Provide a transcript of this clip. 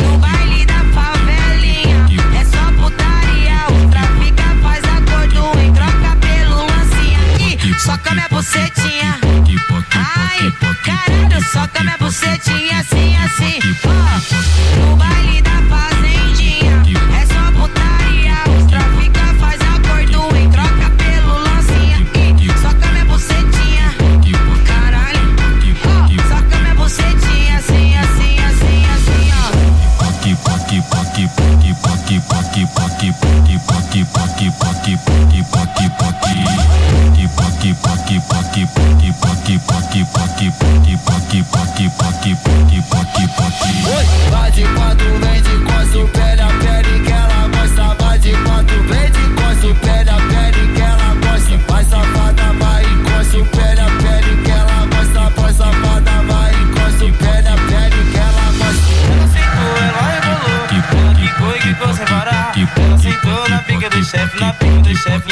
No baile da favelinha é só putaria. O trafica faz acordo em troca pelo lancinha. E só cama é bucetinha. save, nothing to save.